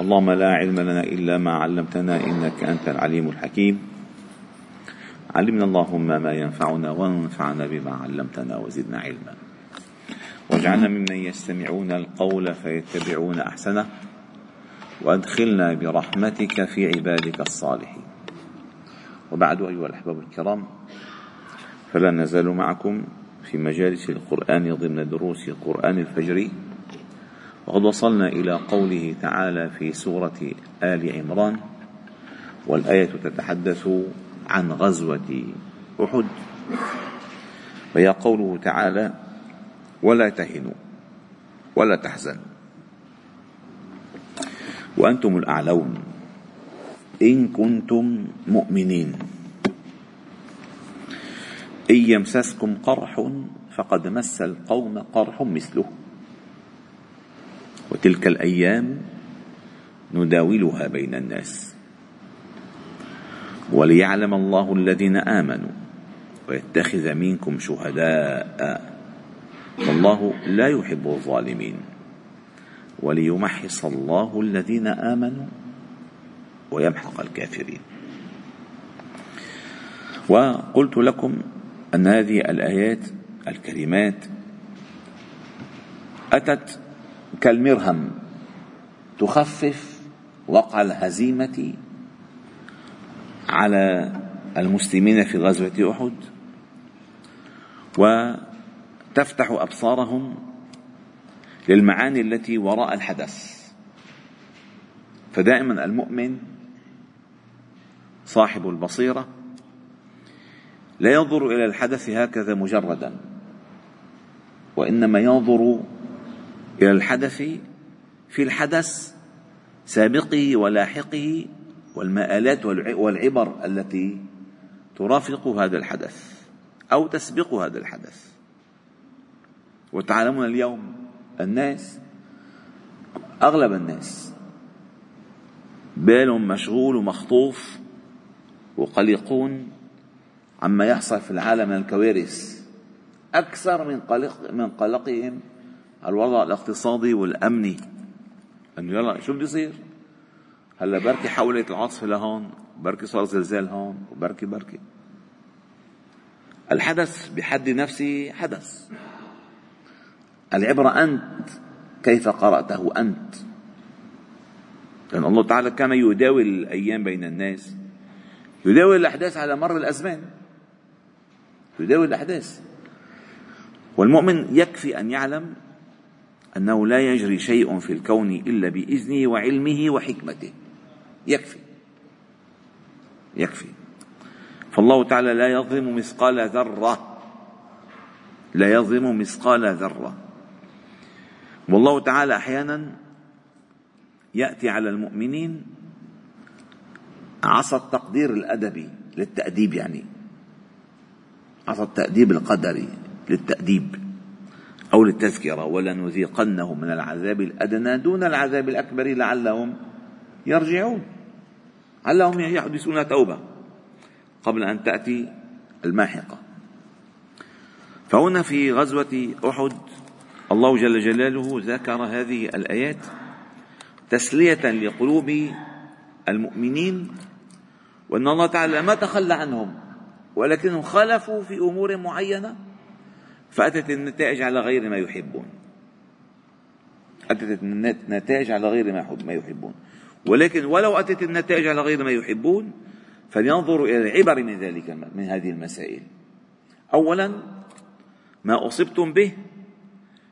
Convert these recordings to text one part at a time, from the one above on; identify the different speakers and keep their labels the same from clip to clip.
Speaker 1: اللهم لا علم لنا إلا ما علمتنا إنك أنت العليم الحكيم. علمنا اللهم ما ينفعنا وانفعنا بما علمتنا وزدنا علما. واجعلنا ممن يستمعون القول فيتبعون أحسنه. وأدخلنا برحمتك في عبادك الصالحين. وبعد أيها الأحباب الكرام فلا نزال معكم في مجالس القرآن ضمن دروس قرآن الفجر. وقد وصلنا إلى قوله تعالى في سورة آل عمران والآية تتحدث عن غزوة أحد. وهي قوله تعالى ولا تهنوا ولا تحزنوا وأنتم الأعلون إن كنتم مؤمنين. إن يمسسكم قرح فقد مس القوم قرح مثله. وتلك الأيام نداولها بين الناس. وليعلم الله الذين آمنوا ويتخذ منكم شهداء. والله لا يحب الظالمين. وليمحص الله الذين آمنوا ويمحق الكافرين. وقلت لكم أن هذه الآيات الكريمات أتت كالمرهم تخفف وقع الهزيمة على المسلمين في غزوة أحد وتفتح أبصارهم للمعاني التي وراء الحدث. فدائما المؤمن صاحب البصيرة لا ينظر إلى الحدث هكذا مجردا وإنما ينظر إلى الحدث في الحدث سابقه ولاحقه والمآلات والعبر التي ترافق هذا الحدث أو تسبق هذا الحدث. وتعلمون اليوم الناس أغلب الناس بالهم مشغول ومخطوف وقلقون عما يحصل في العالم من الكوارث. أكثر من قلق من قلقهم الوضع الاقتصادي والأمني. إنه يلا شو بده يصير؟ هلأ بركي حولت العاصفه لهون بركي صار زلزال هون وبركي بركي. الحدث بحد نفسه حدث. العبرة أنت كيف قرأته أنت؟ لأن الله تعالى كان يداول الأيام بين الناس. يداول الأحداث على مر الأزمان. يداول الأحداث. والمؤمن يكفي أن يعلم أنه لا يجري شيء في الكون إلا بإذنه وعلمه وحكمته. يكفي. يكفي. فالله تعالى لا يظلم مثقال ذرة. لا يظلم مثقال ذرة. والله تعالى أحيانا يأتي على المؤمنين عصا التقدير الأدبي للتأديب يعني. عصا التأديب القدري للتأديب. أو للتذكرة ولنذيقنهم من العذاب الأدنى دون العذاب الأكبر لعلهم يرجعون. لعلهم يحدثون توبة قبل أن تأتي الماحقة. فهنا في غزوة أحد الله جل جلاله ذكر هذه الآيات تسلية لقلوب المؤمنين وأن الله تعالى ما تخلى عنهم ولكنهم خالفوا في أمور معينة. فأتت النتائج على غير ما يحبون. أتت النتائج على غير ما يحبون. ولكن ولو أتت النتائج على غير ما يحبون فلينظروا إلى العبر من ذلك من هذه المسائل. أولا ما أصبتم به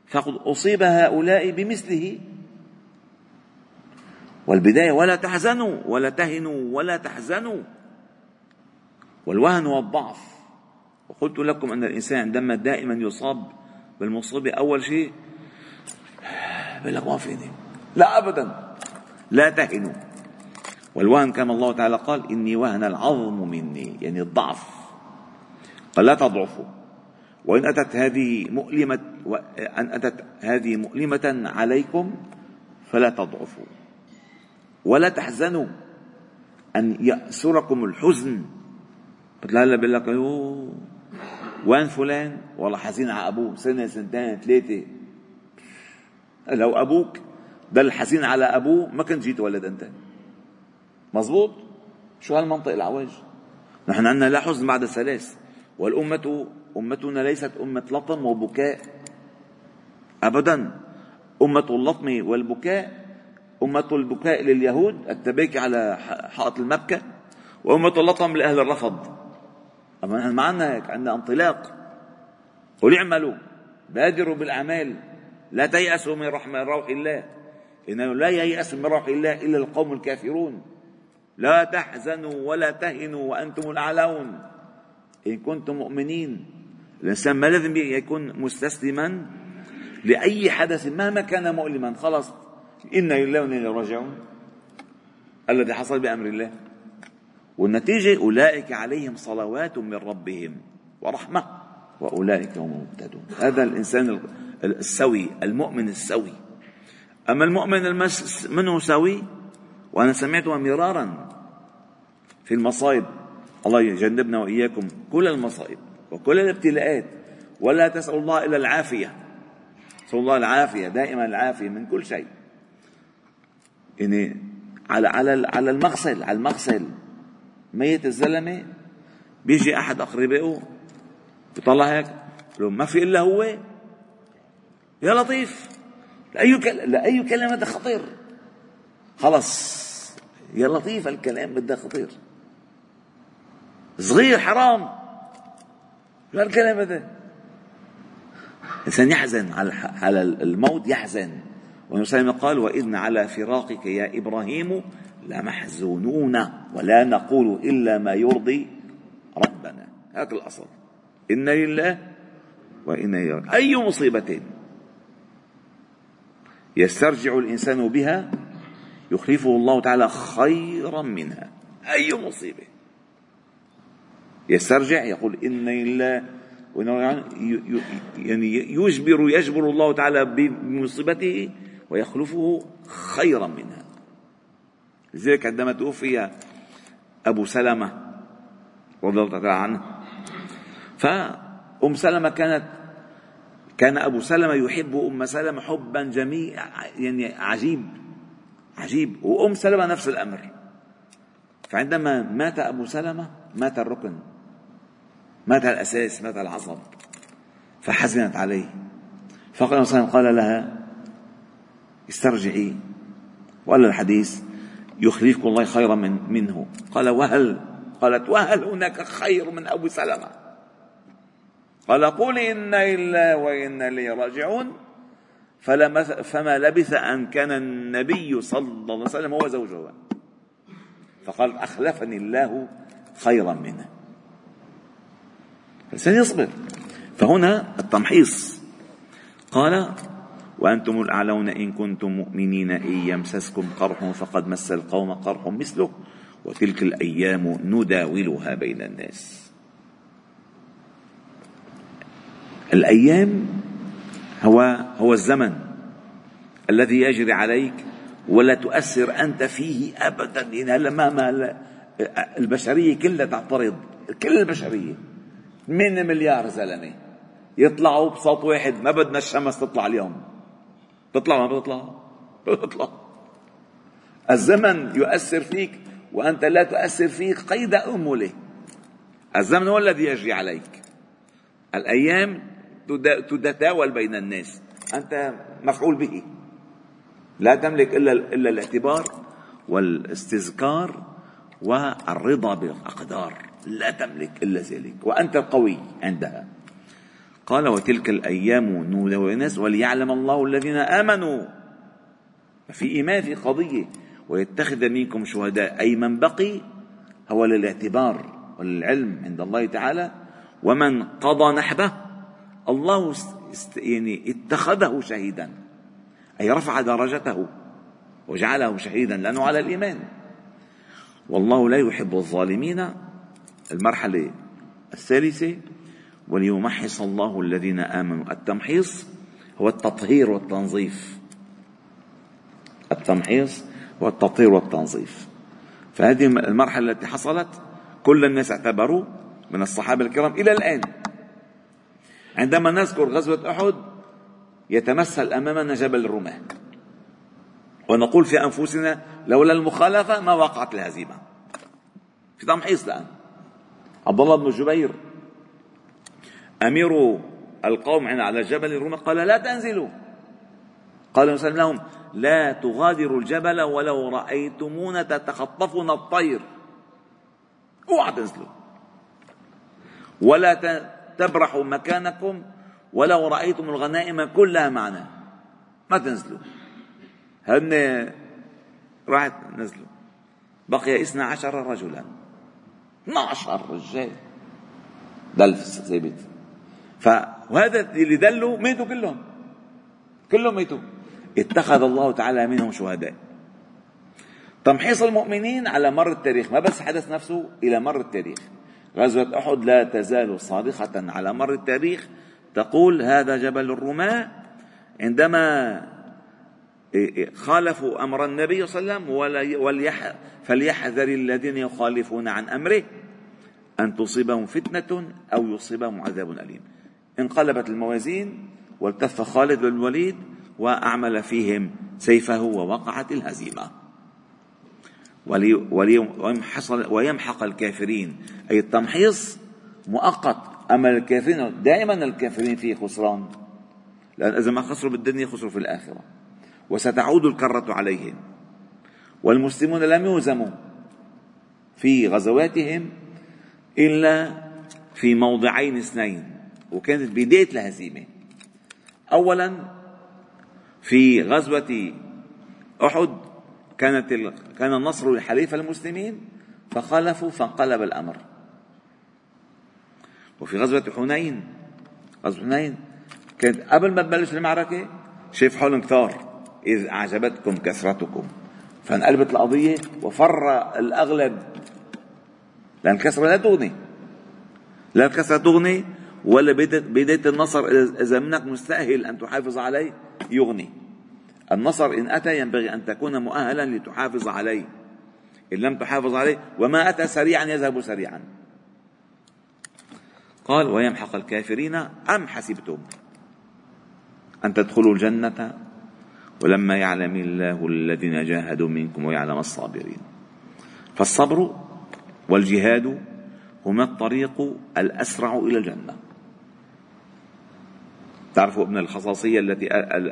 Speaker 1: فقد أصيب هؤلاء بمثله. والبداية ولا تحزنوا ولا تهنوا ولا تحزنوا. والوهن والضعف. وقلت لكم أن الإنسان عندما دائما يصاب بالمصيبة. أول شيء بيقول لك ما فيني. لا أبدا. لا تهنوا. والوهن كما الله تعالى قال إني وهن العظم مني يعني الضعف. قال لا تضعفوا. وإن أتت هذه مؤلمة أن أتت هذه مؤلمة عليكم فلا تضعفوا. ولا تحزنوا أن يأسركم الحزن. هلا بيقول لك وين فلان؟ والله حزين على ابوه سنة سنتين ثلاثة لو أبوك دل حزين على أبوه ما كنت جيت ولد أنت. مزبوط شو هالمنطق العوج؟ نحن عندنا لا حزن بعد ثلاث والأمة أمتنا ليست أمة لطم وبكاء. أبدا. أمة اللطم والبكاء. أمة البكاء لليهود التباكي على حائط المبكى. وأمة اللطم لأهل الرفض. أما نحن ما عندنا انطلاق. قل اعملوا بادروا بالأعمال لا تيأسوا من رحمة روح الله. إنه لا ييأس من روح الله إلا القوم الكافرون. لا تحزنوا ولا تهنوا وأنتم الأعلون. إن كنتم مؤمنين الإنسان ما لازم يكون مستسلما لأي حدث مهما كان مؤلما. خلاص إنا لله وإنا راجعون. الذي حصل بأمر الله. والنتيجة أولئك عليهم صلوات من ربهم ورحمة وأولئك هم المهتدون. هذا الإنسان السوي المؤمن السوي. أما المؤمن المس منه سوي؟ وأنا سمعتها مرارا في المصائب. الله يجنبنا وإياكم كل المصائب وكل الابتلاءات. ولا تسأل الله إلا العافية. نسأل الله العافية دائما العافية من كل شيء. يعني على على على المغسل على المغسل. ميت الزلمة بيجي أحد أقربائه بيطلع هيك لو ما في إلا هو. يا لطيف لأي كلمه لأي كلمة هذا خطير. خلص يا لطيف الكلام بده خطير. صغير حرام. شو هالكلام هذا؟ الانسان يحزن على على الموت يحزن. والنبي قال وإذن على فراقك يا إبراهيم لمحزونون ولا نقول إلا ما يرضي ربنا. هذا الأصل. إن لله وإنا إليه أي مصيبة يسترجع الإنسان بها يخلفه الله تعالى خيرا منها. أي مصيبة يسترجع يقول إن لله يعني يجبر يجبر الله تعالى بمصيبته ويخلفه خيرا منها. لذلك عندما توفي أبو سلمة رضي الله تعالى عنه فأم سلمة كانت كان أبو سلمة يحب أم سلمة حبا جميل يعني عجيب عجيب. وأم سلمة نفس الأمر. فعندما مات أبو سلمة مات الركن. مات الأساس مات العصب. فحزنت عليه. فقال قال لها استرجعي. وقال الحديث يخلفكم الله خيرا من منه. قال وهل قالت وهل هناك خير من أبو سلمة؟ قال قل إنا لله وإنا إليه راجعون. فما لبث أن كان النبي صلى الله عليه وسلم هو زوجها فقال أخلفني الله خيرا منه. الإنسان يصبر فهنا التمحيص. قال وأنتم الأعلون إن كنتم مؤمنين إن يمسسكم قرح فقد مس القوم قرح مثله وتلك الأيام نداولها بين الناس. الأيام هو هو الزمن الذي يجري عليك ولا تؤثر أنت فيه أبدا. يعني هلا ما ما البشرية كلها تعترض كل البشرية 8 مليار زلمة يطلعوا بصوت واحد ما بدنا الشمس تطلع اليوم. تطلع ما بتطلع؟ بتطلع. الزمن يؤثر فيك وأنت لا تؤثر فيه قيد أمله الزمن هو الذي يجري عليك. الأيام تتداول بين الناس. أنت مفعول به. لا تملك إلا إلا الاعتبار والاستذكار والرضا بالأقدار. لا تملك إلا ذلك. وأنت القوي عندها. قال وتلك الأيام نودع الناس وليعلم الله الذين آمنوا. في إيمان في قضية ويتخذ منكم شهداء أي من بقي هو للاعتبار وللعلم عند الله تعالى. ومن قضى نحبه الله يعني اتخذه شهيدا أي رفع درجته وجعله شهيدا لأنه على الإيمان. والله لا يحب الظالمين. المرحلة الثالثة وليمحص الله الذين آمنوا. التمحيص هو التطهير والتنظيف. التمحيص هو التطهير والتنظيف. فهذه المرحلة التي حصلت كل الناس اعتبروا من الصحابة الكرام إلى الآن. عندما نذكر غزوة أحد يتمثل أمامنا جبل الرماة ونقول في أنفسنا لولا المخالفة ما وقعت الهزيمة. في تمحيص الآن. عبد الله بن جبير أمير القوم على جبل الروم قال لا تنزلوا. قال وسلم لهم لا تغادروا الجبل ولو رأيتمونا تتخطفنا الطير. اوعى تنزلوا. ولا تبرحوا مكانكم ولو رأيتم الغنائم كلها معنا. ما تنزلوا. هن راحت نزلوا. بقي اثنا عشر رجلا. 12 رجال. دل ثابت فهذا اللي دلوا ماتوا كلهم. كلهم ماتوا. اتخذ الله تعالى منهم شهداء. تمحيص المؤمنين على مر التاريخ ما بس حدث نفسه إلى مر التاريخ. غزوة أحد لا تزال صادقة على مر التاريخ. تقول هذا جبل الرماة عندما خالفوا أمر النبي صلى الله عليه وسلم فليحذر الذين يخالفون عن أمره أن تصيبهم فتنة أو يصيبهم عذاب أليم. انقلبت الموازين والتف خالد بن الوليد وأعمل فيهم سيفه ووقعت الهزيمة. ويمحق الكافرين. أي التمحيص مؤقت. أما الكافرين دائما الكافرين فيه خسران. لأن إذا ما خسروا بالدنيا خسروا في الآخرة. وستعود الكرة عليهم. والمسلمون لم يهزموا في غزواتهم إلا في موضعين اثنين. وكانت بداية الهزيمة. أولا في غزوة أحد كانت كان النصر لحليف المسلمين فخالفوا فانقلب الأمر. وفي غزوة حنين غزوة حنين كانت قبل ما تبلش المعركة شاف حولهم كثار إذ أعجبتكم كثرتكم. فانقلبت القضية وفر الأغلب. لأن الكسرة لا تغني. لا الكسرة تغني ولا بداية النصر إذا منك مستأهل أن تحافظ عليه يغني. النصر إن أتى ينبغي أن تكون مؤهلا لتحافظ عليه. إن لم تحافظ عليه وما أتى سريعا يذهب سريعا. قال ويمحق الكافرين أم حسبتم أن تدخلوا الجنة؟ ولما يعلم الله الذين جاهدوا منكم ويعلم الصابرين. فالصبر والجهاد هما الطريق الأسرع إلى الجنة. تعرفوا ابن الخصاصية التي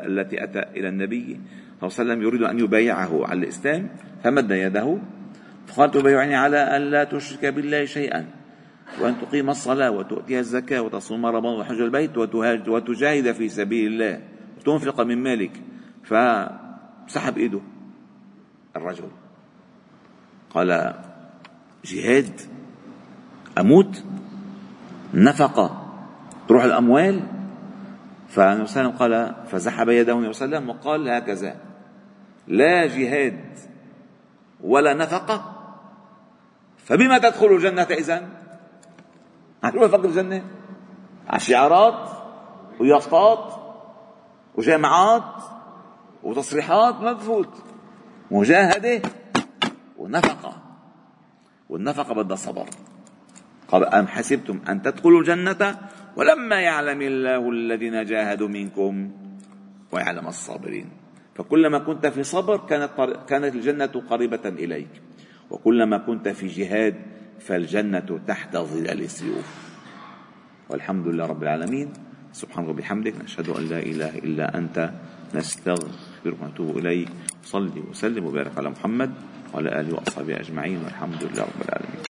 Speaker 1: التي أتى إلى النبي صلى الله عليه وسلم يريد أن يبايعه على الإسلام فمد يده. فقال تبايعني على أن لا تشرك بالله شيئا وأن تقيم الصلاة وتؤتي الزكاة وتصوم رمضان وحج البيت وتجاهد في سبيل الله وتنفق من مالك. فسحب إيده الرجل. قال جهاد أموت نفقة تروح الأموال فالنبي صلى الله عليه وسلم قال فسحب يده النبي صلى الله عليه وسلم وقال هكذا. لا جهاد ولا نفقة. فبما تدخل الجنة إذن؟ هتروح فقر الجنة؟ على شعارات ويافطات وجامعات وتصريحات؟ ما بفوت مجاهدة ونفقة. والنفقة بدها صبر. قال أم حسبتم أن تدخلوا الجنة ولما يعلم الله الذين جاهدوا منكم ويعلم الصابرين. فكلما كنت في صبر كانت كانت الجنة قريبة إليك. وكلما كنت في جهاد فالجنة تحت ظلال السيوف. والحمد لله رب العالمين. سبحانك وبحمدك نشهد أن لا إله إلا أنت نستغفرك ونتوب إليك. صلي وسلم وبارك على محمد وعلى آله وأصحابه أجمعين. والحمد لله رب العالمين.